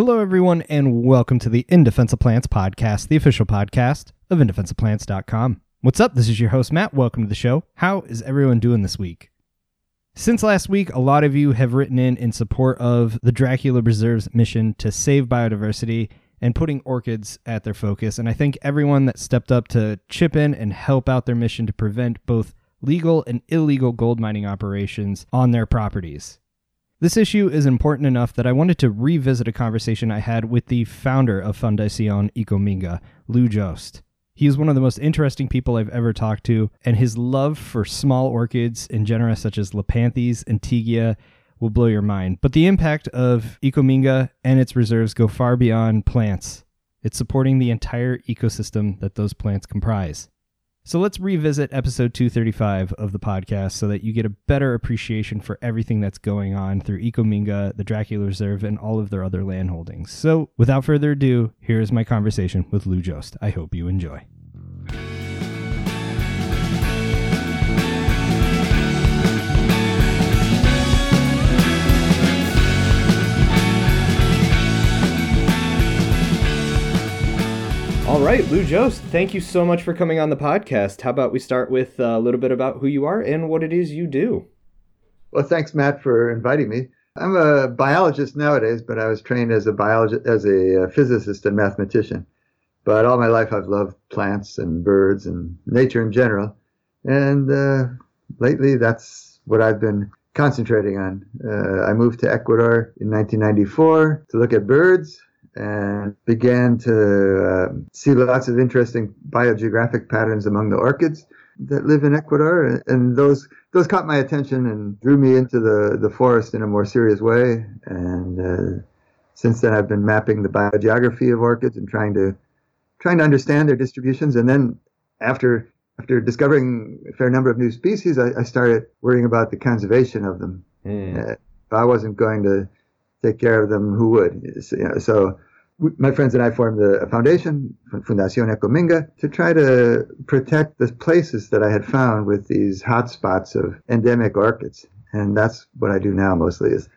Hello, everyone, and welcome to the In Defense of Plants podcast, the official podcast of indefenseofplants.com. What's up? This is your host, Matt. Welcome to the show. How is everyone doing this week? Since last week, a lot of you have written in in support of the Dracula Preserves mission to save biodiversity and putting orchids at their focus. And I thank everyone that stepped up to chip in and help out their mission to prevent both legal and illegal gold mining operations on their properties. This issue is important enough that I wanted to revisit a conversation I had with the founder of Fundacion Ecominga, Lou Jost. He is one of the most interesting people I've ever talked to, and his love for small orchids and genera such as Lepanthes and Teagueia will blow your mind. But the impact of Ecominga and its reserves go far beyond plants. It's supporting the entire ecosystem that those plants comprise. So let's revisit episode 235 of the podcast so that you get a better appreciation for everything that's going on through Ecominga, the Dracula Reserve, and all of their other land holdings. So without further ado, here is my conversation with Lou Jost. I hope you enjoy. All right, Lou Jost, thank you so much for coming on the podcast. How about we start with a little bit about who you are and what it is you do? Well, thanks, Matt, for inviting me. I'm a biologist nowadays, but I was trained as a biologist, as a uh, physicist and mathematician. But all my life, I've loved plants and birds and nature in general. And uh, lately, that's what I've been concentrating on. Uh, I moved to Ecuador in 1994 to look at birds and began to uh, see lots of interesting biogeographic patterns among the orchids that live in Ecuador, and those those caught my attention and drew me into the the forest in a more serious way. And uh, since then, I've been mapping the biogeography of orchids and trying to trying to understand their distributions. And then after after discovering a fair number of new species, I, I started worrying about the conservation of them. Mm. Uh, I wasn't going to take care of them, who would? So, you know, so my friends and I formed a foundation, Fundación Ecominga, to try to protect the places that I had found with these hotspots of endemic orchids. And that's what I do now mostly is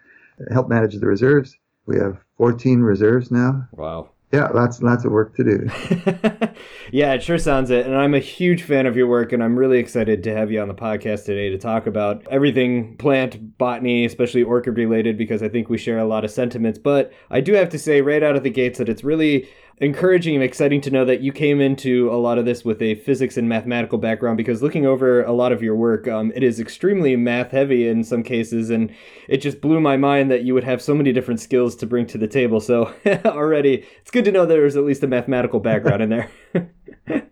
help manage the reserves. We have 14 reserves now. Wow yeah, lots and lots of work to do. yeah, it sure sounds it. And I'm a huge fan of your work, and I'm really excited to have you on the podcast today to talk about everything plant botany, especially orchid related, because I think we share a lot of sentiments. But I do have to say right out of the gates that it's really encouraging and exciting to know that you came into a lot of this with a physics and mathematical background because looking over a lot of your work, um, it is extremely math heavy in some cases. And it just blew my mind that you would have so many different skills to bring to the table. So already, it's good to know there's at least a mathematical background in there.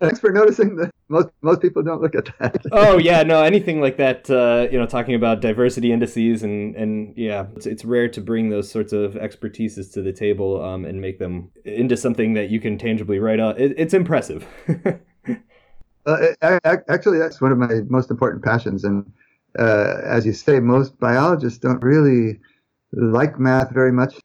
Thanks for noticing that most most people don't look at that. oh yeah, no, anything like that. Uh, you know, talking about diversity indices and and yeah, it's, it's rare to bring those sorts of expertises to the table um, and make them into something that you can tangibly write out. It, it's impressive. uh, actually, that's one of my most important passions, and uh, as you say, most biologists don't really like math very much.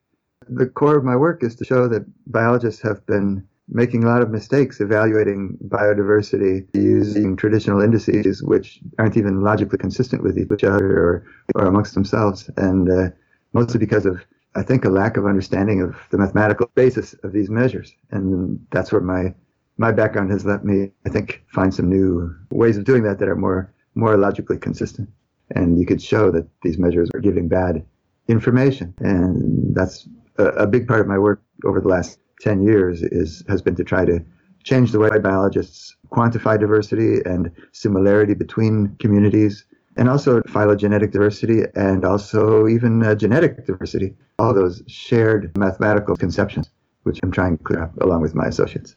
The core of my work is to show that biologists have been making a lot of mistakes evaluating biodiversity using traditional indices, which aren't even logically consistent with each other or, or amongst themselves. And uh, mostly because of, I think, a lack of understanding of the mathematical basis of these measures. And that's where my, my background has let me, I think, find some new ways of doing that that are more, more logically consistent. And you could show that these measures are giving bad information. And that's a, a big part of my work over the last 10 years is has been to try to change the way biologists quantify diversity and similarity between communities and also phylogenetic diversity and also even uh, genetic diversity all those shared mathematical conceptions which i'm trying to clear up along with my associates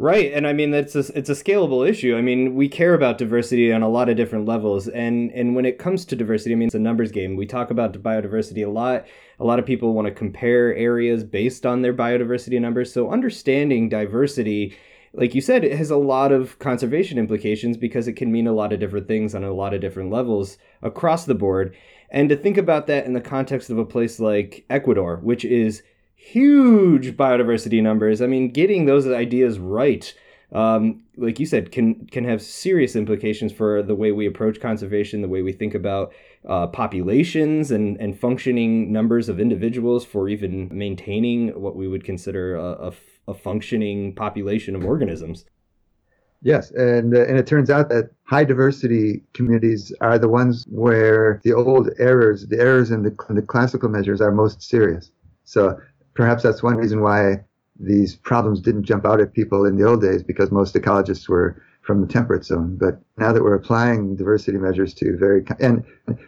Right, and I mean that's a, it's a scalable issue. I mean, we care about diversity on a lot of different levels, and and when it comes to diversity, I mean it's a numbers game. We talk about biodiversity a lot. A lot of people want to compare areas based on their biodiversity numbers. So understanding diversity, like you said, it has a lot of conservation implications because it can mean a lot of different things on a lot of different levels across the board. And to think about that in the context of a place like Ecuador, which is huge biodiversity numbers. I mean, getting those ideas right um, like you said, can can have serious implications for the way we approach conservation, the way we think about uh, populations and and functioning numbers of individuals for even maintaining what we would consider a, a, functioning population of organisms. Yes, and uh, and it turns out that high diversity communities are the ones where the old errors, the errors in the, in the classical measures, are most serious. So perhaps that's one reason why these problems didn't jump out at people in the old days because most ecologists were from the temperate zone. But now that we're applying diversity measures to very and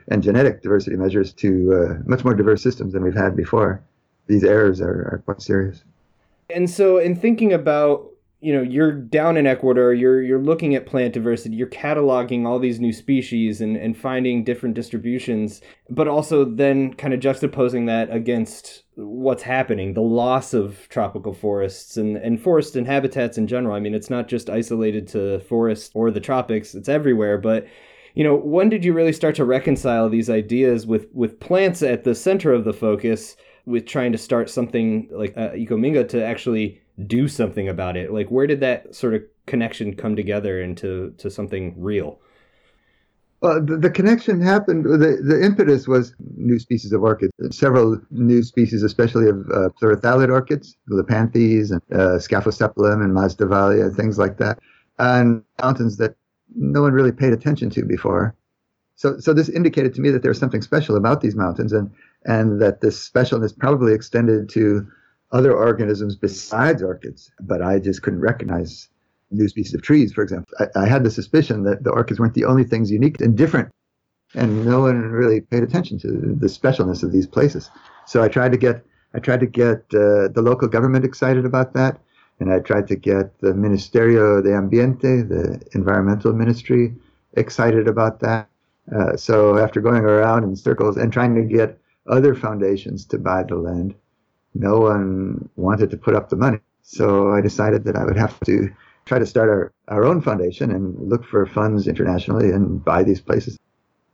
and genetic diversity measures to uh, much more diverse systems than we've had before, these errors are, are quite serious. And so, in thinking about you know you're down in Ecuador, you're you're looking at plant diversity, you're cataloging all these new species and, and finding different distributions, but also then kind of juxtaposing that against what's happening, the loss of tropical forests and, and forests and habitats in general. I mean, it's not just isolated to forests or the tropics, it's everywhere, but you know, when did you really start to reconcile these ideas with with plants at the center of the focus with trying to start something like uh, Ecominga to actually do something about it? Like, where did that sort of connection come together into to something real? Well, the, the, connection happened. The, the impetus was new species of orchids. Several new species, especially of uh, pleurothallid orchids, Lepanthes and uh, Scaphosepalum and Masdevallia, things like that, and mountains that no one really paid attention to before. So, so this indicated to me that there was something special about these mountains, and and that this specialness probably extended to other organisms besides orchids, but I just couldn't recognize new species of trees, for example. I, I, had the suspicion that the orchids weren't the only things unique and different, and no one really paid attention to the specialness of these places. So I tried to get I tried to get uh, the local government excited about that, and I tried to get the Ministerio de Ambiente, the environmental ministry, excited about that. Uh, so after going around in circles and trying to get other foundations to buy the land, no one wanted to put up the money. So I decided that I would have to try to start our, our own foundation and look for funds internationally and buy these places.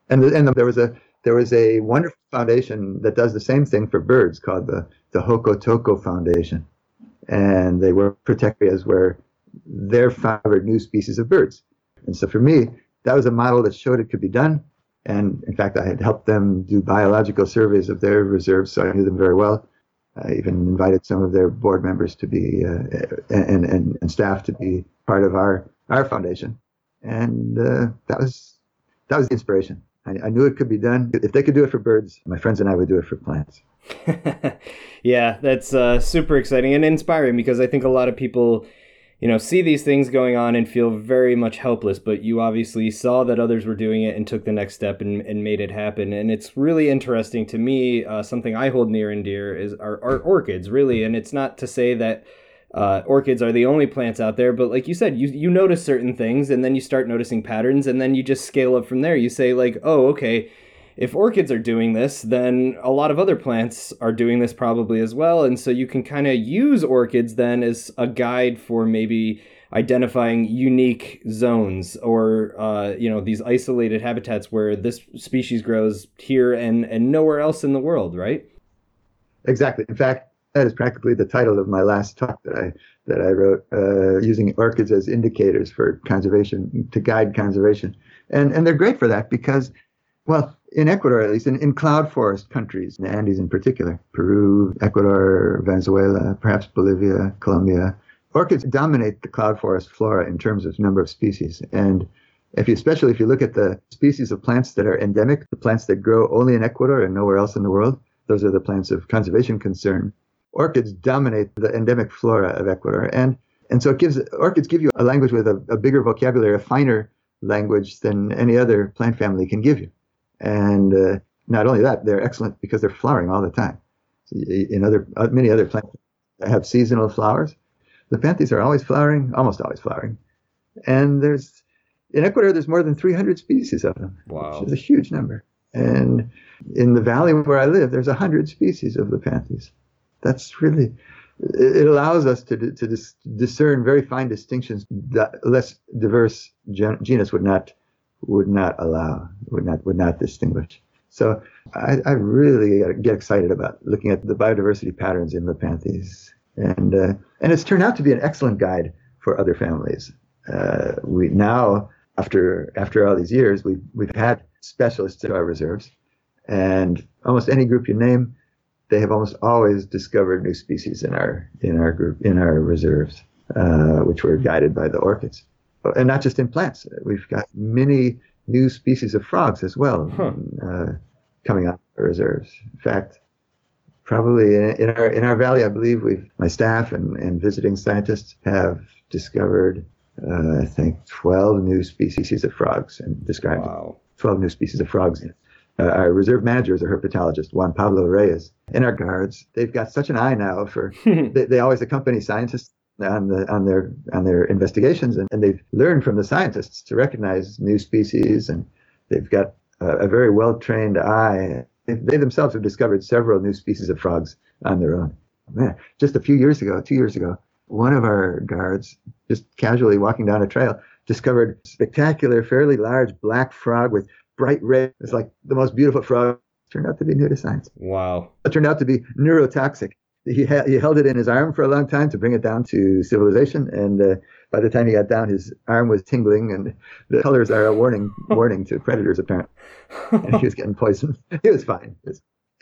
And, and there was a there was a wonderful foundation that does the same thing for birds called the, the Jocotoco Foundation. And they were protect areas where they're favored new species of birds. And so for me, that was a model that showed it could be done. And in fact, I had helped them do biological surveys of their reserves, so I knew them very well. I even invited some of their board members to be uh, and, and, and staff to be part of our our foundation, and uh, that was that was the inspiration. I, I, knew it could be done. If they could do it for birds, my friends and I would do it for plants. yeah, that's uh, super exciting and inspiring because I think a lot of people you know, see these things going on and feel very much helpless, but you obviously saw that others were doing it and took the next step and, and made it happen. And it's really interesting to me. Uh, something I hold near and dear is our, our orchids, really. And it's not to say that uh, orchids are the only plants out there, but like you said, you you notice certain things and then you start noticing patterns and then you just scale up from there. You say like, oh, okay if orchids are doing this, then a lot of other plants are doing this probably as well. And so you can kind of use orchids then as a guide for maybe identifying unique zones or uh, you know these isolated habitats where this species grows here and and nowhere else in the world, right? Exactly. In fact, that is practically the title of my last talk that I that I wrote, uh, using orchids as indicators for conservation to guide conservation, and and they're great for that because, well, in Ecuador, at least, in, in cloud forest countries, the Andes in particular, Peru, Ecuador, Venezuela, perhaps Bolivia, Colombia, orchids dominate the cloud forest flora in terms of number of species. And if you, especially if you look at the species of plants that are endemic, the plants that grow only in Ecuador and nowhere else in the world, those are the plants of conservation concern. Orchids dominate the endemic flora of Ecuador. And, and so it gives, orchids give you a language with a, a bigger vocabulary, a finer language than any other plant family can give you. And uh, not only that, they're excellent because they're flowering all the time. In other uh, many other plants that have seasonal flowers, the Lepanthes are always flowering, almost always flowering. And there's in Ecuador, there's more than 300 species of them, wow. which is a huge number. And in the valley where I live, there's 100 species of the Lepanthes. That's really, it allows us to, to dis- discern very fine distinctions that less diverse gen- genus would not would not allow, would not would not distinguish. So I, I really get excited about looking at the biodiversity patterns in Lepanthes, and uh, and it's turned out to be an excellent guide for other families. Uh, we now, after after all these years, we've we've had specialists in our reserves, and almost any group you name, they have almost always discovered new species in our in our group in our reserves, uh, which were guided by the orchids, and not just in plants. We've got many new species of frogs as well huh. uh, coming out of our reserves. In fact, probably in, our in our valley, I believe we've my staff and, and visiting scientists have discovered uh, I think 12 new species of frogs and described wow. 12 new species of frogs. Uh, our reserve manager is a herpetologist, Juan Pablo Reyes. In our guards, they've got such an eye now for, they, they, always accompany scientists on, the, on, their, on their investigations, and, and they've learned from the scientists to recognize new species, and they've got a, a very well trained eye. They, they themselves have discovered several new species of frogs on their own. Man, just a few years ago, two years ago, one of our guards, just casually walking down a trail, discovered spectacular, fairly large black frog with bright red. It's like the most beautiful frog. Turned out to be new to science. Wow. It turned out to be neurotoxic. He, ha- he held it in his arm for a long time to bring it down to civilization, and uh, by the time he got down, his arm was tingling, and the colors are a warning warning to predators apparently. And he was getting poisoned. He was fine.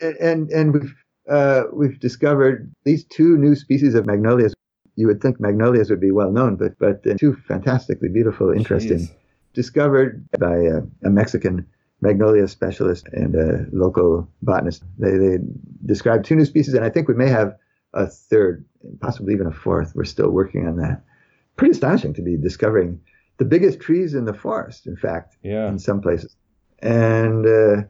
And and we've uh, we've discovered these two new species of magnolias you would think magnolias would be well known, but but two fantastically beautiful, interesting, Jeez. discovered by a, a, Mexican magnolia specialist and a local botanist. They they described two new species, and I think we may have a third, possibly even a fourth. We're still working on that. Pretty astonishing to be discovering the biggest trees in the forest. In fact, yeah. in some places, and. Uh,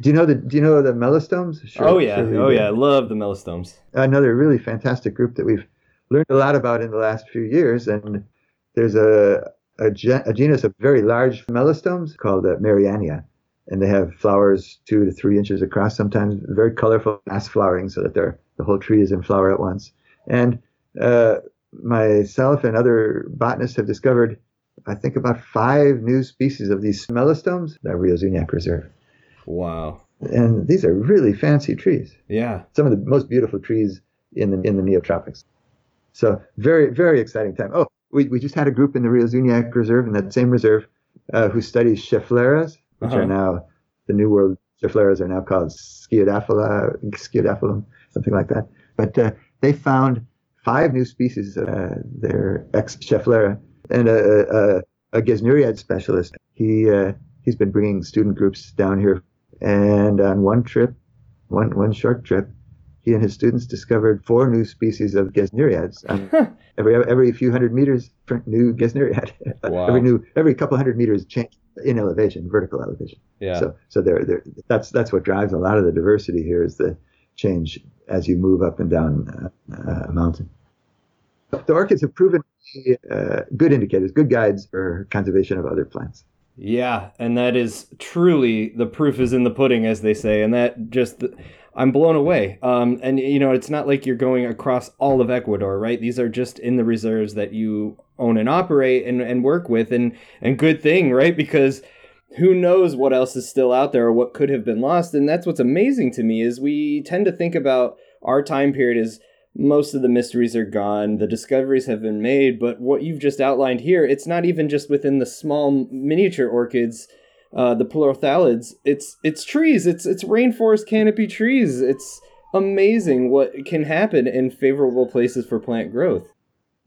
do you know the Do you know the melastomes? Sure, oh yeah, oh yeah, I love the melastomes. Another really fantastic group that we've learned a lot about in the last few years. And there's a, a, gen, a genus of very large melastomes called uh, Meriania. And they have flowers two to three inches across, sometimes very colorful, mass flowering, so that they're, the whole tree is in flower at once. And uh, myself and other botanists have discovered, I think, about five new species of these melastomes at Rio Zuniac Reserve. Wow. And these are really fancy trees. Yeah. Some of the most beautiful trees in the in the neotropics. So very, very exciting time. Oh, we, we just had a group in the Rio Zuniac Reserve, in that same reserve, uh, who studies Scheffleras, which uh-huh. are now, the New World Scheffleras are now called Sciadophila, Sciadophilum, something like that. But uh, they found five new species of uh, their ex Schefflera and a, a, a Gesneriad specialist. He, uh, he's been bringing student groups down here. And on one trip, one, one short trip, he and his students discovered four new species of gesneriads. Um, every every few hundred meters, new gesneriad. Wow. every new every couple hundred meters change in elevation, vertical elevation. Yeah. So so there there that's that's what drives a lot of the diversity here is the change as you move up and down uh, a mountain. The orchids have proven to be uh, good indicators, good guides for conservation of other plants. Yeah, and that is truly the proof is in the pudding, as they say, and that just I'm blown away. Um, and you know, it's not like you're going across all of Ecuador, right? These are just in the reserves that you own and operate and, and work with, and and good thing, right? Because who knows what else is still out there or what could have been lost and that's what's amazing to me is we tend to think about our time period as most of the mysteries are gone the discoveries have been made but what you've just outlined here it's not even just within the small miniature orchids uh, the pleurothallids, it's it's trees. It's it's rainforest canopy trees. It's amazing what can happen in favorable places for plant growth.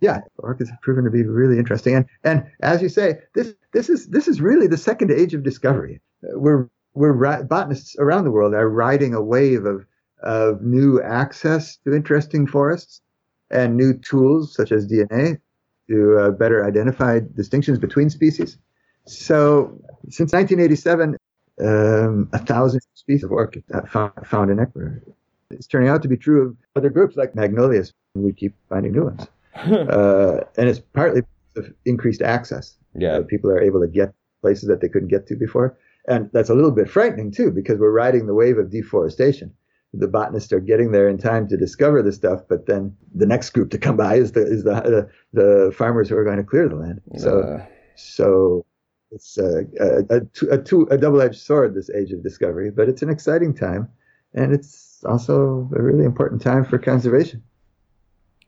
Yeah, orchids have proven to be really interesting, and and as you say, this this is this is really the second age of discovery. We're we're botanists around the world are riding a wave of of new access to interesting forests and new tools such as DNA to uh, better identify distinctions between species. So since 1987, um, a thousand species of orchids found, found in Ecuador. It's turning out to be true of other groups like magnolias. We keep finding new ones, uh, and it's partly of increased access. Yeah, uh, people are able to get places that they couldn't get to before, and that's a little bit frightening too because we're riding the wave of deforestation. The botanists are getting there in time to discover the stuff, but then the next group to come by is the is the the, the farmers who are going to clear the land. So uh. so it's a, a, a, two, a double-edged sword this age of discovery but it's an exciting time and it's also a really important time for conservation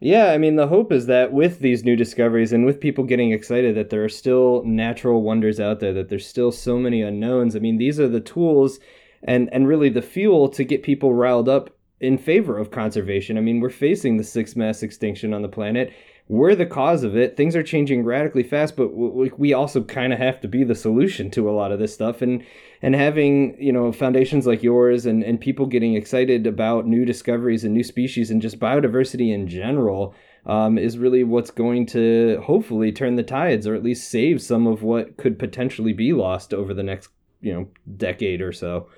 Yeah, I mean, the hope is that with these new discoveries and with people getting excited that there are still natural wonders out there, that there's still so many unknowns. I mean, these are the tools and, and really the fuel to get people riled up in favor of conservation. I mean, we're facing the sixth mass extinction on the planet. We're the cause of it. Things are changing radically fast, but we also kind of have to be the solution to a lot of this stuff. And and having you know foundations like yours and and people getting excited about new discoveries and new species and just biodiversity in general. Um, is really what's going to hopefully turn the tides or at least save some of what could potentially be lost over the next you know decade or so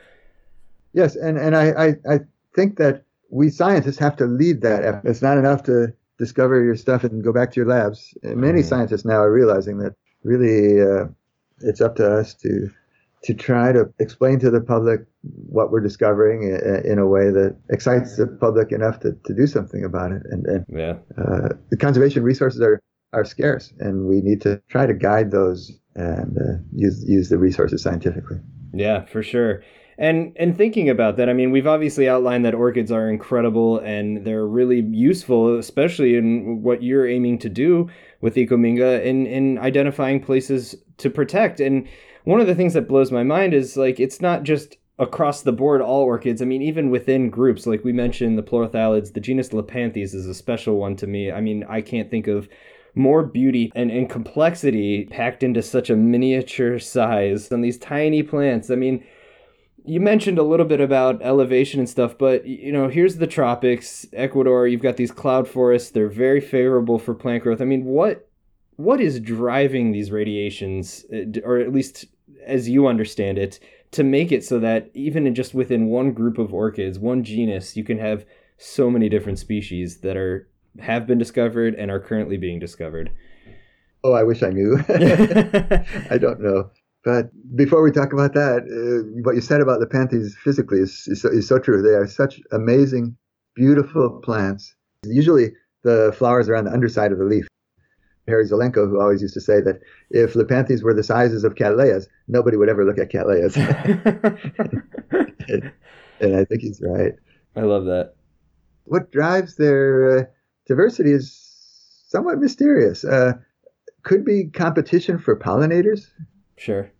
yes and and i i, I think that we scientists have to lead that effort. It's not enough to discover your stuff and go back to your labs. And many mm-hmm. scientists now are realizing that really uh, it's up to us to to try to explain to the public what we're discovering in a way that excites the public enough to, to do something about it. And, and yeah. uh, the conservation resources are, are scarce, and we need to try to guide those and uh, use use the resources scientifically. Yeah, for sure. And and thinking about that, I mean, we've obviously outlined that orchids are incredible and they're really useful, especially in what you're aiming to do with Ecominga in in identifying places to protect. And one of the things that blows my mind is like it's not just across the board all orchids. I mean, even within groups, like we mentioned the pleurothallids, the genus Lepanthes is a special one to me. I mean, I can't think of more beauty and, and complexity packed into such a miniature size on these tiny plants. I mean, you mentioned a little bit about elevation and stuff, but you know, here's the tropics, Ecuador. You've got these cloud forests; they're very favorable for plant growth. I mean, what what is driving these radiations, uh, or at least as you understand it, to make it so that even in just within one group of orchids, one genus, you can have so many different species that are have been discovered and are currently being discovered. Oh, I wish I knew. I don't know. But before we talk about that, uh, what you said about Lepanthes physically is, is so, is, so, true. They are such amazing, beautiful plants. Usually the flowers are on the underside of the leaf. Harry Zelenko, who always used to say that if Lepanthes were the sizes of Cattleyas, nobody would ever look at Cattleyas. and, and, I think he's right. I love that. What drives their uh, diversity is somewhat mysterious. Uh, could be competition for pollinators. Sure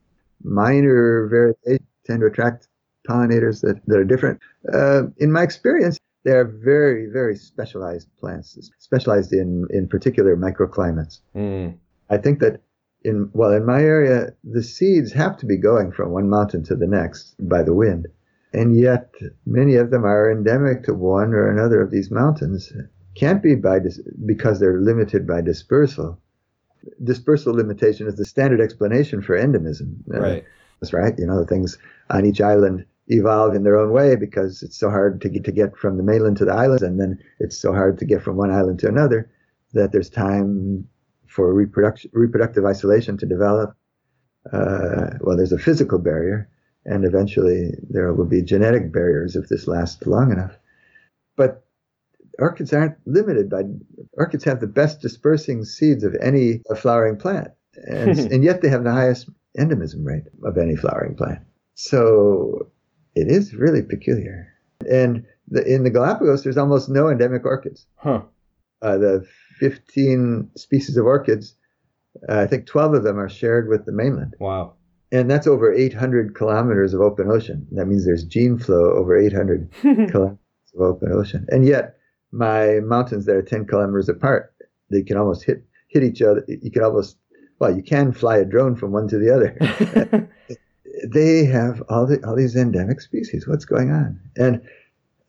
minor variations tend to attract pollinators that, that are different. Uh, in my experience, they are very, very specialized plants, specialized in, in particular microclimates. Mm. I think that in well, in my area, the seeds have to be going from one mountain to the next by the wind, and yet many of them are endemic to one or another of these mountains. Can't be by dis- because they're limited by dispersal dispersal limitation is the standard explanation for endemism. Uh, right. That's right. You know, the things on each island evolve in their own way because it's so hard to get, to get from the mainland to the islands, and then it's so hard to get from one island to another that there's time for reproduction, reproductive isolation to develop. Uh, well, there's a physical barrier, and eventually there will be genetic barriers if this lasts long enough. But orchids aren't limited by orchids have the best dispersing seeds of any flowering plant and, and yet they have the highest endemism rate of any flowering plant so it is really peculiar. And the, in the galapagos there's almost no endemic orchids. Huh. Uh, the 15 species of orchids uh, i think 12 of them are shared with the mainland. Wow. And that's over 800 kilometers of open ocean. That means there's gene flow over 800 kilometers of open ocean. And yet my mountains that are 10 kilometers apart, they can almost hit hit each other. You can almost, well, you can fly a drone from one to the other. they have all the all these endemic species. What's going on? And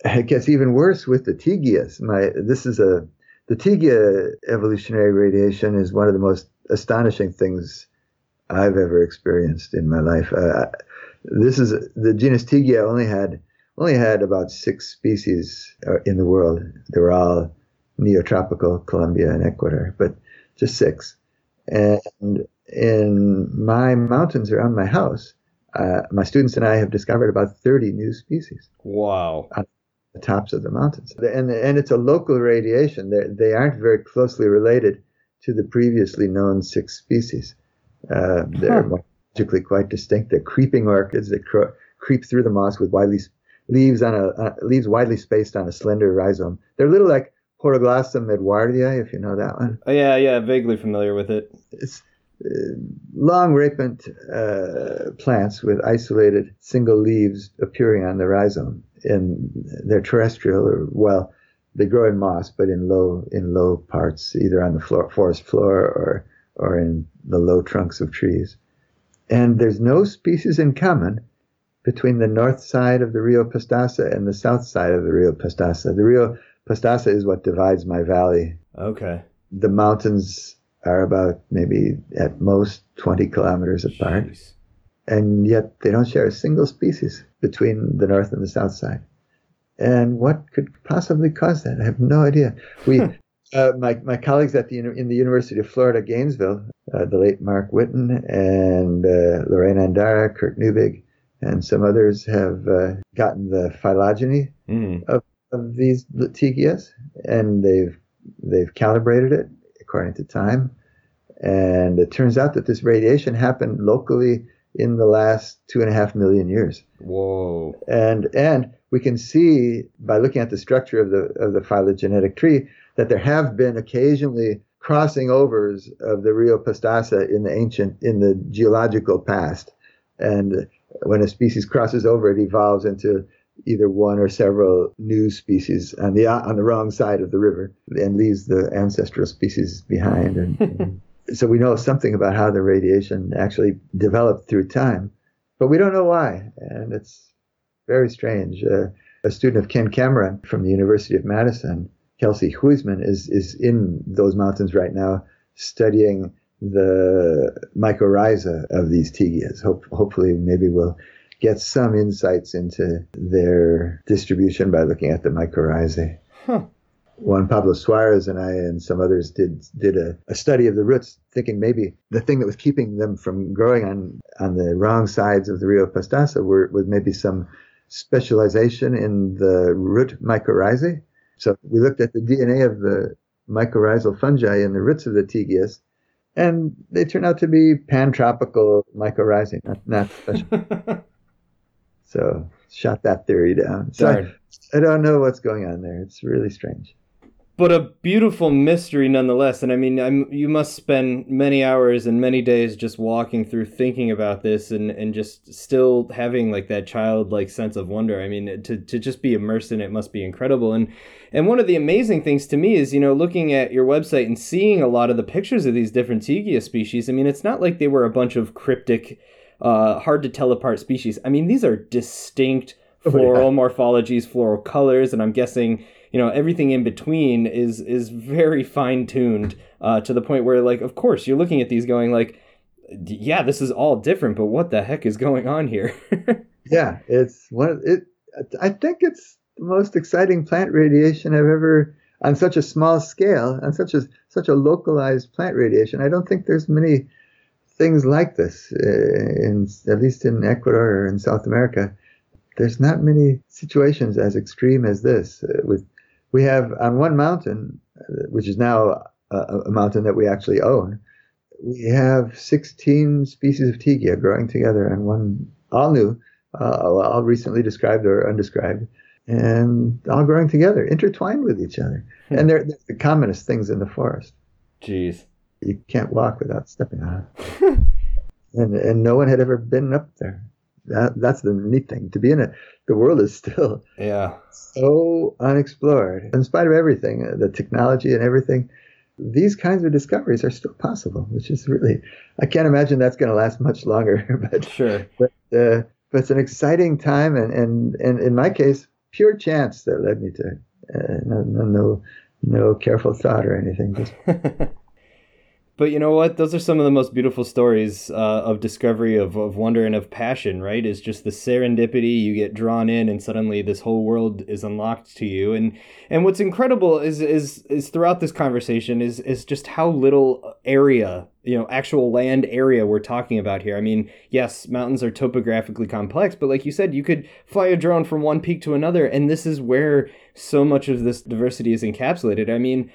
it gets even worse with the Teagueias. My this is a the Teagueia evolutionary radiation is one of the most astonishing things I've ever experienced in my life. Uh, this is the genus Teagueia only had only had about six species uh, in the world. They were all neotropical, Colombia and Ecuador, but just six. And in my mountains around my house, uh, my students and I have discovered about 30 new species. Wow. On the tops of the mountains. And, and it's a local radiation. They're, they aren't very closely related to the previously known six species. Uh, they're huh. quite distinct. They're creeping orchids that cro- creep through the moss with widely leaves on a uh, leaves widely spaced on a slender rhizome. They're a little like Hortoglossum edwardii, if you know that one. Oh, yeah, yeah, vaguely familiar with it. It's long repent uh, plants with isolated single leaves appearing on the rhizome. And they're terrestrial, or well, they grow in moss, but in low in low parts, either on the floor, forest floor or or in the low trunks of trees. And there's no species in common between the north side of the Rio Pastaza and the south side of the Rio Pastaza. The Rio Pastaza is what divides my valley. Okay. The mountains are about maybe at most 20 kilometers apart. Jeez. And yet they don't share a single species between the north and the south side. And what could possibly cause that? I have no idea. We, uh, my, my colleagues at the in the University of Florida, Gainesville, uh, the late Mark Whitten and uh, Lorena Endara, Kurt Neubig, and some others have uh, gotten the phylogeny Mm. of these litigias, and they've they've calibrated it according to time, and it turns out that this radiation happened locally in the last two and a half million years, Whoa. and and we can see by looking at the structure of the of the phylogenetic tree that there have been occasionally crossing overs of the Rio Pastaza in the ancient in the geological past, and when a species crosses over, it evolves into either one or several new species on the on the wrong side of the river and leaves the ancestral species behind. And, and so we know something about how the radiation actually developed through time, but we don't know why, and it's very strange. Uh, a student of Ken Cameron from the University of Madison, Kelsey Huisman, is is in those mountains right now studying the mycorrhiza of these Teagueias. Hope, hopefully, maybe we'll get some insights into their distribution by looking at the mycorrhizae. Huh. Juan Pablo Suarez and I and some others did did a, a study of the roots, thinking maybe the thing that was keeping them from growing on on the wrong sides of the Rio Pastaza were, was maybe some specialization in the root mycorrhizae. So we looked at the DNA of the mycorrhizal fungi in the roots of the Teagueias, and they turn out to be pantropical mycorrhizae, not, not special. So shot that theory down. So I, I don't know what's going on there. It's really strange. But a beautiful mystery nonetheless. And I mean, I'm, you must spend many hours and many days just walking through thinking about this and, and just still having like that childlike sense of wonder. I mean, to, to just be immersed in it must be incredible. And and one of the amazing things to me is, you know, looking at your website and seeing a lot of the pictures of these different Teagueia species. I mean, it's not like they were a bunch of cryptic, uh, hard to tell apart species. I mean, these are distinct Oh, floral morphologies, floral colors, and I'm guessing you know everything in between is is very fine tuned uh, to the point where like of course you're looking at these going like yeah this is all different but what the heck is going on here Yeah, it's one. It. I think it's the most exciting plant radiation I've ever on such a small scale, on such a such a localized plant radiation. I don't think there's many things like this uh, in at least in Ecuador or in South America. There's not many situations as extreme as this. Uh, with we have on one mountain, uh, which is now a, a mountain that we actually own, we have 16 species of Teagueia growing together on one, all new, uh, all recently described or undescribed, and all growing together, intertwined with each other. Hmm. And they're, they're the commonest things in the forest. jeez You can't walk without stepping on it. and, and no one had ever been up there. That, that's the neat thing. To be in it, the world is still yeah so unexplored. In spite of everything, uh, the technology and everything, these kinds of discoveries are still possible, which is really, I can't imagine that's going to last much longer. But, sure but, uh, but it's an exciting time, and, and, and in my case, pure chance that led me to. Uh, no, no, no, no careful thought or anything. Just but you know what? Those are some of the most beautiful stories uh, of discovery of, of wonder and of passion right? Is just the serendipity you get drawn in and suddenly this whole world is unlocked to you. And and what's incredible is is is throughout this conversation is is just how little area you know actual land area we're talking about here. I mean yes mountains are topographically complex but like you said you could fly a drone from one peak to another and this is where so much of this diversity is encapsulated. I mean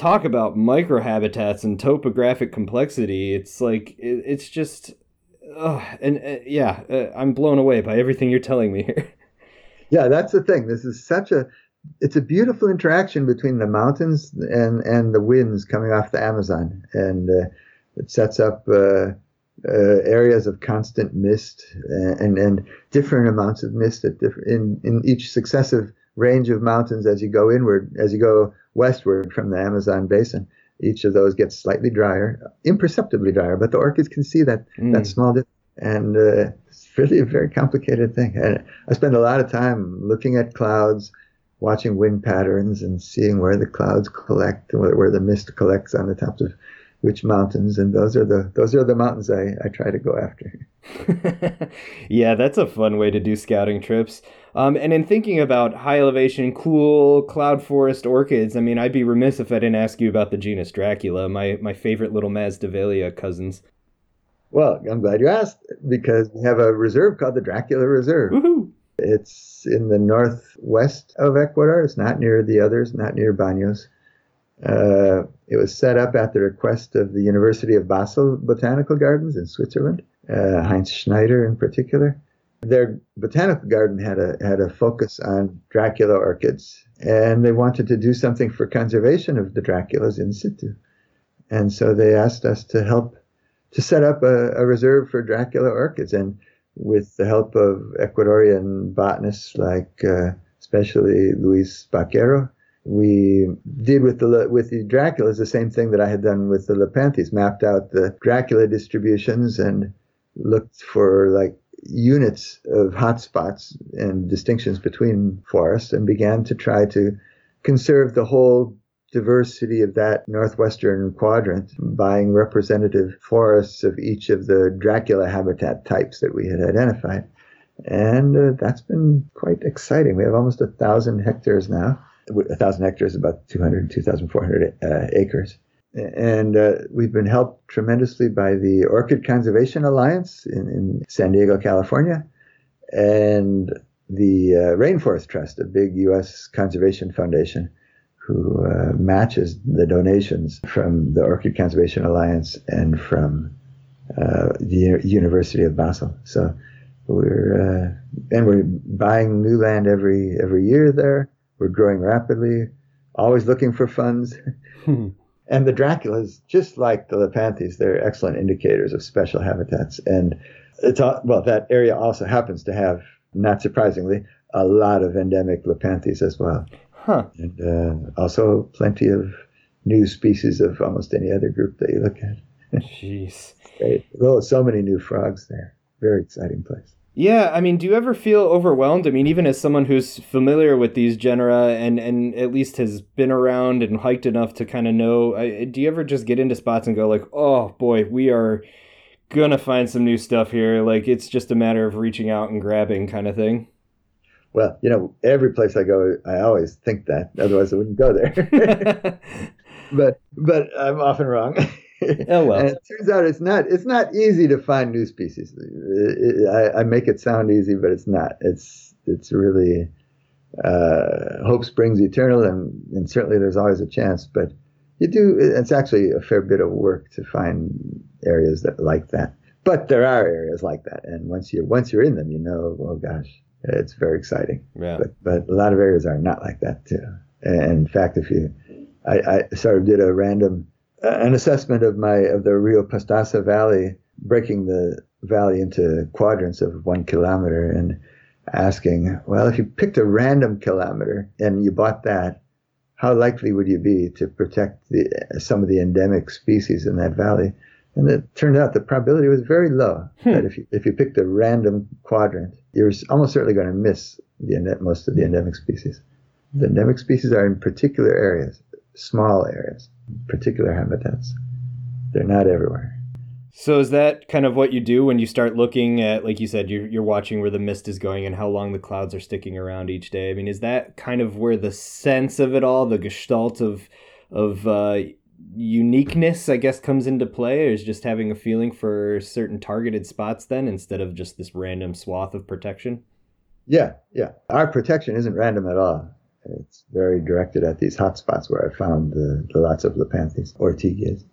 talk about microhabitats and topographic complexity. It's like it, it's just, uh, and uh, yeah, uh, I'm blown away by everything you're telling me here. yeah, that's the thing. This is such a it's a beautiful interaction between the mountains and and the winds coming off the Amazon, and uh, it sets up uh, uh, areas of constant mist and and different amounts of mist at different in in each successive range of mountains as you go inward, as you go westward from the Amazon basin. Each of those gets slightly drier, imperceptibly drier, but the orchids can see that mm. that small difference. And uh, it's really a very complicated thing. And I spend a lot of time looking at clouds, watching wind patterns, and seeing where the clouds collect, where, where the mist collects on the tops of which mountains. And those are the those are the mountains I, I try to go after. yeah, that's a fun way to do scouting trips. Um, and in thinking about high elevation, cool cloud forest orchids, I mean, I'd be remiss if I didn't ask you about the genus Dracula, my, my favorite little Masdevallia cousins. Well, I'm glad you asked because we have a reserve called the Dracula Reserve. Woohoo! It's in the northwest of Ecuador. It's not near the others, not near Banos. Uh, it was set up at the request of the University of Basel Botanical Gardens in Switzerland, uh, Heinz Schneider in particular. Their botanical garden had a had a focus on Dracula orchids, and they wanted to do something for conservation of the Draculas in situ. And so they asked us to help to set up a, a reserve for Dracula orchids. And with the help of Ecuadorian botanists like uh, especially Luis Baquero, we did with the with the Draculas the same thing that I had done with the Lepanthes, mapped out the Dracula distributions and looked for like units of hotspots and distinctions between forests and began to try to conserve the whole diversity of that northwestern quadrant, buying representative forests of each of the Dracula habitat types that we had identified. And uh, that's been quite exciting. We have almost a thousand hectares now. A thousand hectares is about 200, 2,400 uh, acres. And uh, we've been helped tremendously by the Orchid Conservation Alliance in, in San Diego, California, and the uh, Rainforest Trust, a big U.S. conservation foundation who uh, matches the donations from the Orchid Conservation Alliance and from uh, the University of Basel. So we're uh, and we're buying new land every every year there. We're growing rapidly, always looking for funds. And the Draculas, just like the Lepanthes, they're excellent indicators of special habitats. And it's all well, that area also happens to have, not surprisingly, a lot of endemic Lepanthes as well. Huh. And uh, also plenty of new species of almost any other group that you look at. Jeez. Great. Oh, so many new frogs there. Very exciting place. Yeah, I mean, do you ever feel overwhelmed? I mean, even as someone who's familiar with these genera and and at least has been around and hiked enough to kind of know, do you ever just get into spots and go like, "Oh boy, we are gonna find some new stuff here." Like it's just a matter of reaching out and grabbing, kind of thing. Well, you know, every place I go, I always think that. Otherwise, I wouldn't go there. but but I'm often wrong. oh well. And it turns out it's not it's not easy to find new species. It, it, I, I, make it sound easy, but it's not. It's it's really uh, hope springs eternal, and, and certainly there's always a chance. But you do. It's actually a fair bit of work to find areas that like that. But there are areas like that, and once you once you're in them, you know, oh gosh, it's very exciting. Yeah. But but a lot of areas are not like that too. And in fact, if you, I, I sort of did a random an assessment of my of the Rio Pastaza Valley, breaking the valley into quadrants of one kilometer, and asking, well, if you picked a random kilometer and you bought that, how likely would you be to protect the, some of the endemic species in that valley? And it turned out the probability was very low. Hmm. That if you if you picked a random quadrant, you're almost certainly going to miss the most of the endemic species. The endemic species are in particular areas, small areas particular habitats. They're not everywhere. So is that kind of what you do when you start looking at, like you said, you're, you're watching where the mist is going and how long the clouds are sticking around each day? I mean, is that kind of where the sense of it all, the gestalt of of uh, uniqueness, I guess, comes into play, or is just having a feeling for certain targeted spots then instead of just this random swath of protection? Yeah, yeah. Our protection isn't random at all. It's very directed at these hotspots where I found the, the lots of Lepanthes, Ortygias.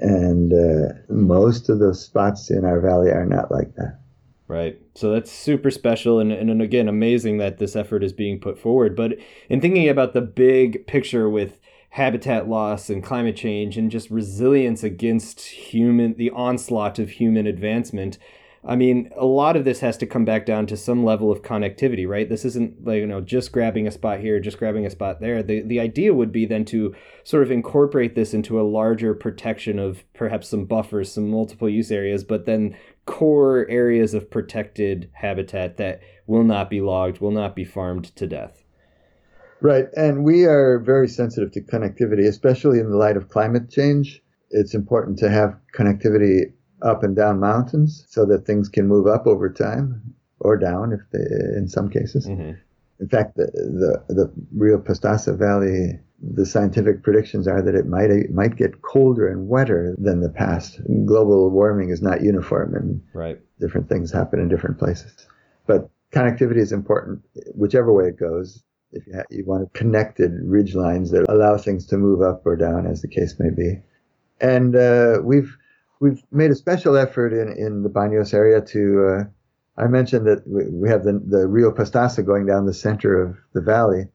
And uh, most of the spots in our valley are not like that. Right. So that's super special and, and again amazing that this effort is being put forward. But in thinking about the big picture with habitat loss and climate change and just resilience against human the onslaught of human advancement, I mean, a lot of this has to come back down to some level of connectivity, right? This isn't like, you know, just grabbing a spot here, just grabbing a spot there. The the idea would be then to sort of incorporate this into a larger protection of perhaps some buffers, some multiple use areas, but then core areas of protected habitat that will not be logged, will not be farmed to death. Right. And we are very sensitive to connectivity, especially in the light of climate change. It's important to have connectivity up and down mountains so that things can move up over time or down if they, in some cases. Mm-hmm. In fact, the, the, the Rio Pastaza Valley, the scientific predictions are that it might, it might get colder and wetter than the past. Global warming is not uniform and right. different things happen in different places. But connectivity is important whichever way it goes. If you, ha- you want connected ridge lines that allow things to move up or down, as the case may be. And uh, we've we've made a special effort in, in the Baños area to. Uh, I mentioned that we have the, the Rio Pastaza going down the center of the valley,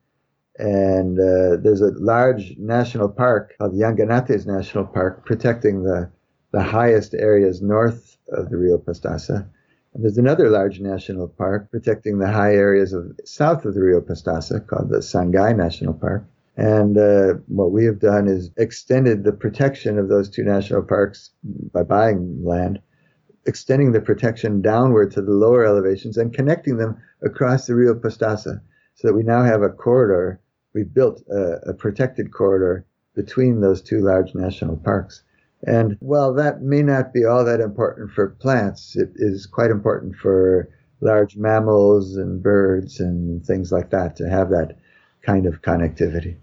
and uh, there's a large national park called the Llanganates National Park protecting the the highest areas north of the Rio Pastaza. And there's another large national park protecting the high areas of south of the Rio Pastaza called the Sangay National Park. And uh, what we have done is extended the protection of those two national parks by buying land, extending the protection downward to the lower elevations and connecting them across the Rio Pastaza so that we now have a corridor. We built a, a protected corridor between those two large national parks. And while that may not be all that important for plants, it is quite important for large mammals and birds and things like that to have that kind of connectivity.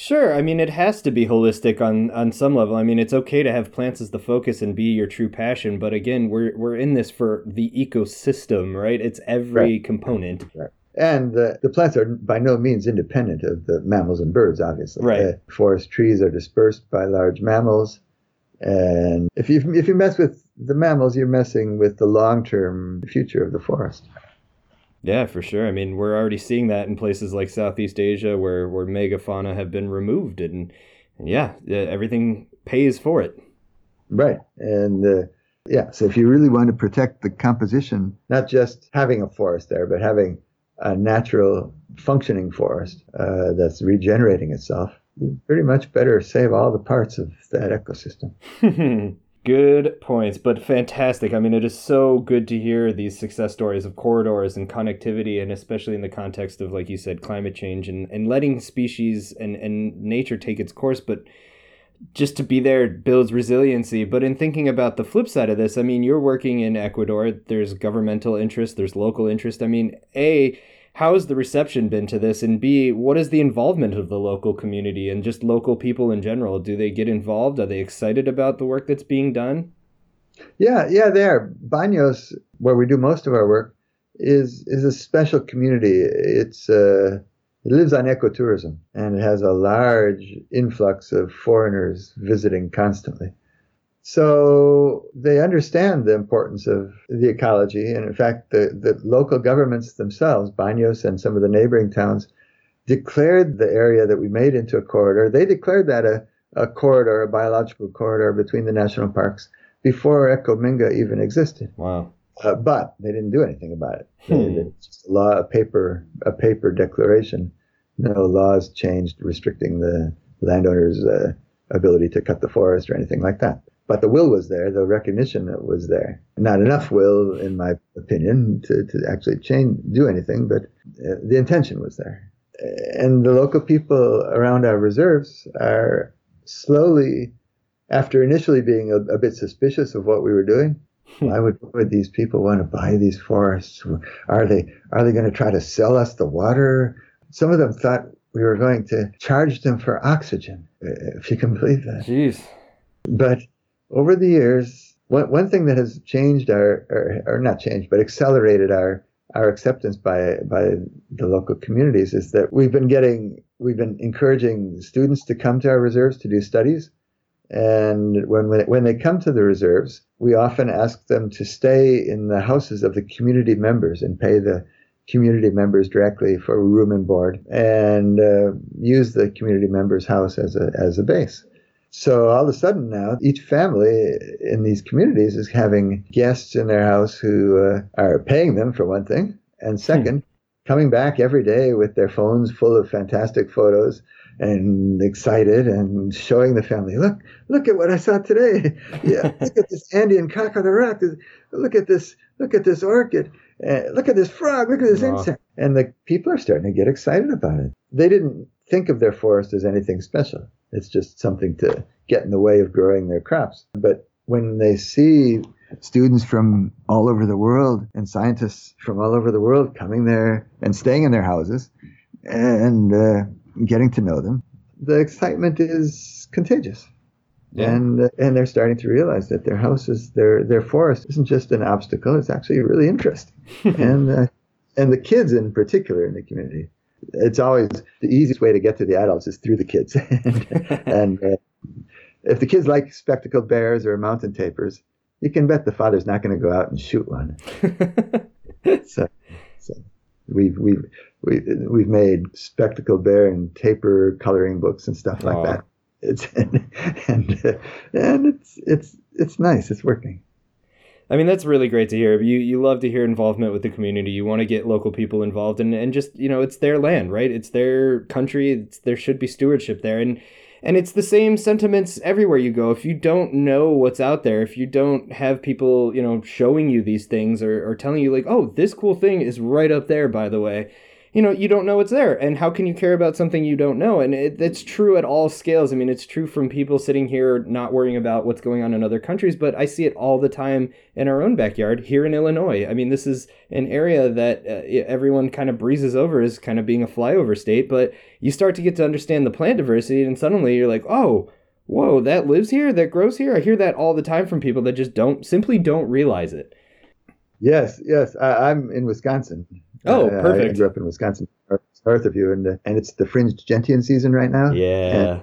Sure. I mean, it has to be holistic on on some level. I mean, it's okay to have plants as the focus and be your true passion, but again, we're we're in this for the ecosystem, right? It's every right. component. Right. And the, the plants are by no means independent of the mammals and birds, obviously. Right. Uh, forest trees are dispersed by large mammals. And if you if you mess with the mammals, you're messing with the long term future of the forest. Yeah, for sure. I mean, we're already seeing that in places like Southeast Asia where, where megafauna have been removed. And, and yeah, everything pays for it. Right. And uh, yeah, so if you really want to protect the composition, not just having a forest there, but having a natural functioning forest uh, that's regenerating itself, you pretty much better save all the parts of that ecosystem. Good points, but fantastic. I mean, it is so good to hear these success stories of corridors and connectivity, and especially in the context of, like you said, climate change and, and letting species and, and nature take its course. But just to be there builds resiliency. But in thinking about the flip side of this, I mean, you're working in Ecuador, there's governmental interest, there's local interest. I mean, A, how has the reception been to this? And B, what is the involvement of the local community and just local people in general? Do they get involved? Are they excited about the work that's being done? Yeah, yeah, they are. Baños, where we do most of our work, is is a special community. It's uh, it lives on ecotourism and it has a large influx of foreigners visiting constantly. So they understand the importance of the ecology. And in fact, the, the local governments themselves, Baños and some of the neighboring towns, declared the area that we made into a corridor. They declared that a, a corridor, a biological corridor between the national parks before Ecominga even existed. Wow. Uh, but they didn't do anything about it. Hmm. It's just a law, a paper, a paper declaration. No laws changed restricting the landowner's uh, ability to cut the forest or anything like that. But the will was there, the recognition was there. Not enough will, in my opinion, to, to actually change, do anything, but uh, the intention was there. And the local people around our reserves are slowly, after initially being a, a bit suspicious of what we were doing, why would, would these people want to buy these forests? Are they are they going to try to sell us the water? Some of them thought we were going to charge them for oxygen, if you can believe that. Jeez. But over the years, one, one thing that has changed our, or, or not changed, but accelerated our our acceptance by by the local communities is that we've been getting we've been encouraging students to come to our reserves to do studies And when, when they come to the reserves, we often ask them to stay in the houses of the community members and pay the community members directly for room and board and uh, use the community members' house as a, as a base. So all of a sudden now, each family in these communities is having guests in their house who uh, are paying them for one thing, and hmm. second, coming back every day with their phones full of fantastic photos and excited and showing the family, look, look at what I saw today. yeah, look at this Andean cock on the rock. Look at this, look at this orchid. Uh, look at this frog. Look at this insect. And the people are starting to get excited about it. They didn't think of their forest as anything special. It's just something to get in the way of growing their crops. But when they see students from all over the world and scientists from all over the world coming there and staying in their houses and uh, getting to know them, the excitement is contagious. Yeah. And uh, and they're starting to realize that their houses, their their forest, isn't just an obstacle; it's actually really interesting. and uh, and the kids in particular in the community, it's always the easiest way to get to the adults is through the kids. and, and uh, if the kids like spectacled bears or mountain tapirs, you can bet the father's not going to go out and shoot one. so, so we've we've we, have we've made spectacled bear and tapir coloring books and stuff like that. It's and and, uh, and it's it's it's nice. It's working. I mean, that's really great to hear. You you love to hear involvement with the community. You want to get local people involved, and and just you know, it's their land, right? It's their country. It's, there should be stewardship there, and and it's the same sentiments everywhere you go. If you don't know what's out there, if you don't have people, you know, showing you these things or, or telling you like, oh, this cool thing is right up there, by the way, you know, you don't know it's there. And how can you care about something you don't know? And it, it's true at all scales. I mean, it's true from people sitting here not worrying about what's going on in other countries, but I see it all the time in our own backyard here in Illinois. I mean, this is an area that uh, everyone kind of breezes over as kind of being a flyover state, but you start to get to understand the plant diversity, and suddenly you're like, oh, whoa, that lives here, that grows here. I hear that all the time from people that just don't simply don't realize it. Yes, yes. I, am in Wisconsin. Oh, perfect. I, grew up in Wisconsin, north of you, and uh, and it's the fringed gentian season right now. Yeah. And,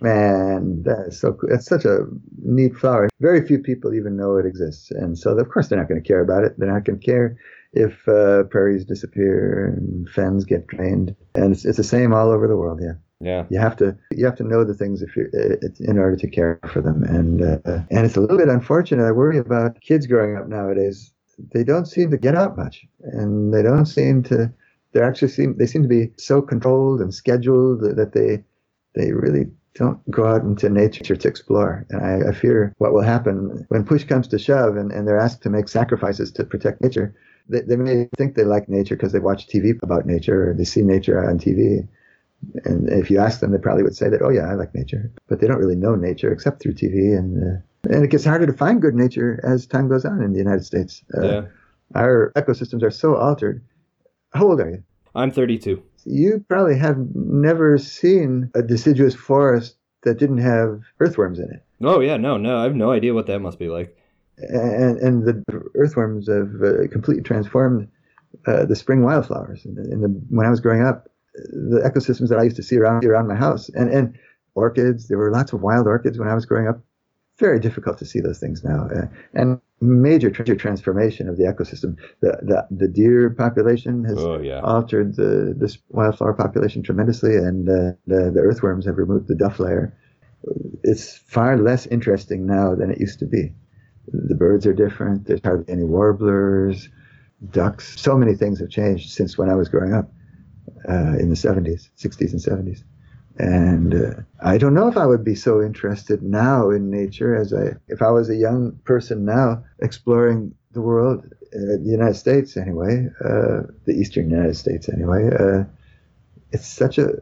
man, that's so cool. It's such a neat flower. Very few people even know it exists, and so of course they're not going to care about it. They're not going to care if uh, prairies disappear and fens get drained, and it's, it's the same all over the world. Yeah. Yeah. You have to you have to know the things if you uh, in order to care for them, and uh, and it's a little bit unfortunate. I worry about kids growing up nowadays they don't seem to get out much, and they don't seem to. They actually seem they seem to be so controlled and scheduled that they they really don't go out into nature to explore. And I, I fear what will happen when push comes to shove, and, and they're asked to make sacrifices to protect nature. They, they may think they like nature because they watch TV about nature or they see nature on TV. And if you ask them, they probably would say that, oh yeah, I like nature, but they don't really know nature except through TV and uh, and it gets harder to find good nature as time goes on in the United States. Uh, yeah. Our ecosystems are so altered. How old are you? I'm 32. You probably have never seen a deciduous forest that didn't have earthworms in it. Oh yeah, no, no, I have no idea what that must be like. And and the earthworms have uh, completely transformed uh, the spring wildflowers. In the, in the, when I was growing up, the ecosystems that I used to see around around my house, and and orchids. There were lots of wild orchids when I was growing up very difficult to see those things now. Uh, and major major transformation of the ecosystem. The, the, the deer population has oh, yeah. altered the this wildflower population tremendously, and uh, the, the earthworms have removed the duff layer. It's far less interesting now than it used to be. The birds are different. There's hardly any warblers, ducks. So many things have changed since when I was growing up uh, in the 70s, 60s, and 70s. And uh, I don't know if I would be so interested now in nature as I, if I was a young person now exploring the world, uh, the United States anyway, uh, the Eastern United States anyway. Uh, it's such a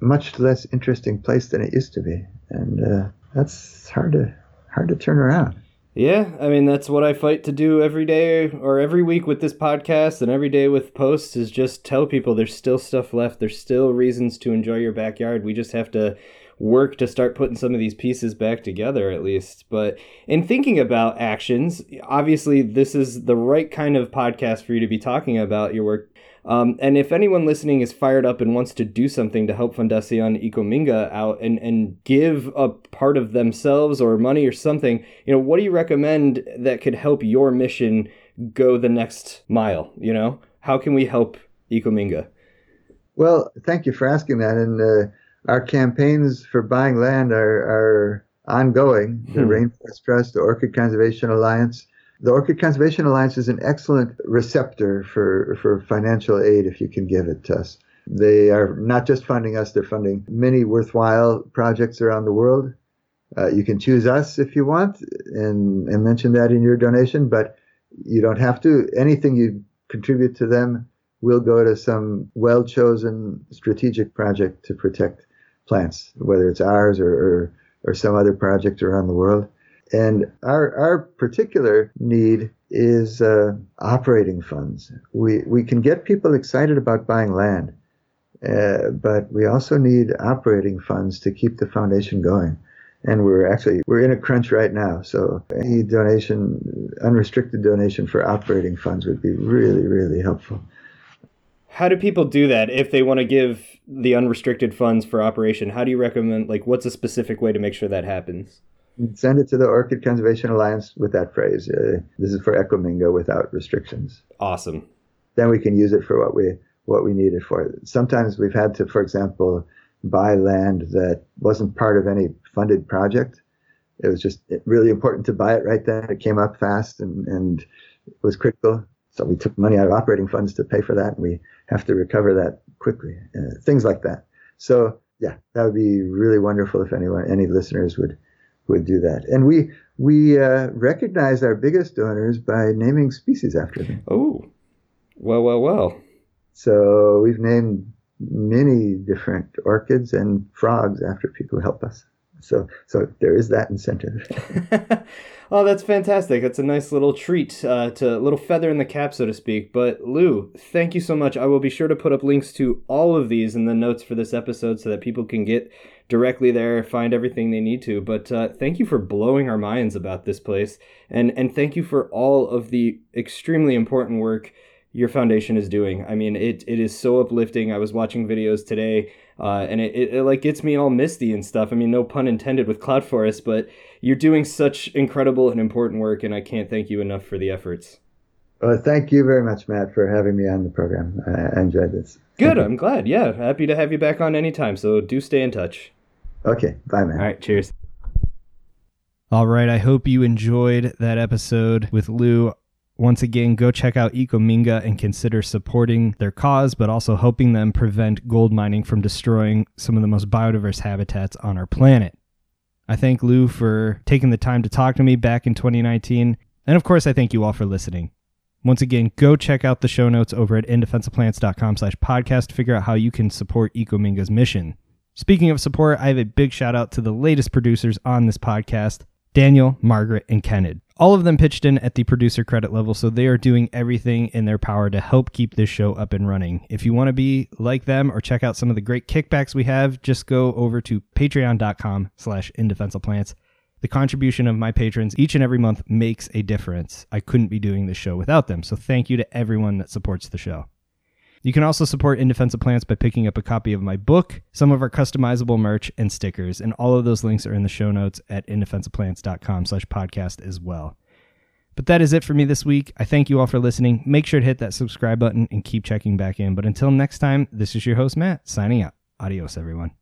much less interesting place than it used to be, and uh, that's hard to hard to turn around. Yeah, I mean that's what I fight to do every day or every week with this podcast and every day with posts is just tell people there's still stuff left. There's still reasons to enjoy your backyard. We just have to work to start putting some of these pieces back together at least. But in thinking about actions, obviously this is the right kind of podcast for you to be talking about your work. Um, and if anyone listening is fired up and wants to do something to help Fundación Ecominga out and, and give a part of themselves or money or something, you know, what do you recommend that could help your mission go the next mile? You know, how can we help Ecominga? Well, thank you for asking that. And uh, our campaigns for buying land are, are ongoing. The hmm. Rainforest Trust, the Orchid Conservation Alliance. The Orchid Conservation Alliance is an excellent receptor for, for financial aid if you can give it to us. They are not just funding us, they're funding many worthwhile projects around the world. Uh, you can choose us if you want and, and mention that in your donation, but you don't have to. Anything you contribute to them will go to some well chosen strategic project to protect plants, whether it's ours or, or, or some other project around the world. And our, our particular need is uh, operating funds. We, we can get people excited about buying land, uh, but we also need operating funds to keep the foundation going. And we're actually we're in a crunch right now, so any donation, unrestricted donation for operating funds would be really really helpful. How do people do that if they want to give the unrestricted funds for operation? How do you recommend like what's a specific way to make sure that happens? Send it to the Orchid Conservation Alliance with that phrase. Uh, this is for Ecominga without restrictions. Awesome. Then we can use it for what we what we need it for. Sometimes we've had to, for example, buy land that wasn't part of any funded project. It was just really important to buy it right then. It came up fast and, and it was critical. So we took money out of operating funds to pay for that, and we have to recover that quickly. Uh, things like that. So yeah, that would be really wonderful if anyone, any listeners would would do that. And we we uh, recognize our biggest donors by naming species after them. Oh, well, well, well. So we've named many different orchids and frogs after people who help us. So so there is that incentive. oh, that's fantastic. That's a nice little treat, uh, to little feather in the cap, so to speak. But Lou, thank you so much. I will be sure to put up links to all of these in the notes for this episode so that people can get directly there, find everything they need to. But uh, thank you for blowing our minds about this place, and and thank you for all of the extremely important work your foundation is doing. I mean, it it is so uplifting. I was watching videos today, uh, and it, it, it, like gets me all misty and stuff. I mean, no pun intended with Cloud Forest, but you're doing such incredible and important work, and I can't thank you enough for the efforts. Well, thank you very much, Matt, for having me on the program. I enjoyed this. Good. I'm glad. Yeah, happy to have you back on anytime. So do stay in touch. Okay. Bye, man. All right. Cheers. All right. I hope you enjoyed that episode with Lou. Once again, go check out Ecominga and consider supporting their cause, but also helping them prevent gold mining from destroying some of the most biodiverse habitats on our planet. I thank Lou for taking the time to talk to me back in 2019. And of course, I thank you all for listening. Once again, go check out the show notes over at indefenseofplants.com slash podcast to figure out how you can support Ecominga's mission. Speaking of support, I have a big shout out to the latest producers on this podcast, Daniel, Margaret, and Kenneth. All of them pitched in at the producer credit level, so they are doing everything in their power to help keep this show up and running. If you want to be like them or check out some of the great kickbacks we have, just go over to patreon.com slash indefenseplants. The contribution of my patrons each and every month makes a difference. I couldn't be doing this show without them, so thank you to everyone that supports the show. You can also support In Defense Plants by picking up a copy of my book, some of our customizable merch, and stickers. And all of those links are in the show notes at indefenseofplants.com slash podcast as well. But that is it for me this week. I thank you all for listening. Make sure to hit that subscribe button and keep checking back in. But until next time, this is your host, Matt, signing out. Adios, everyone.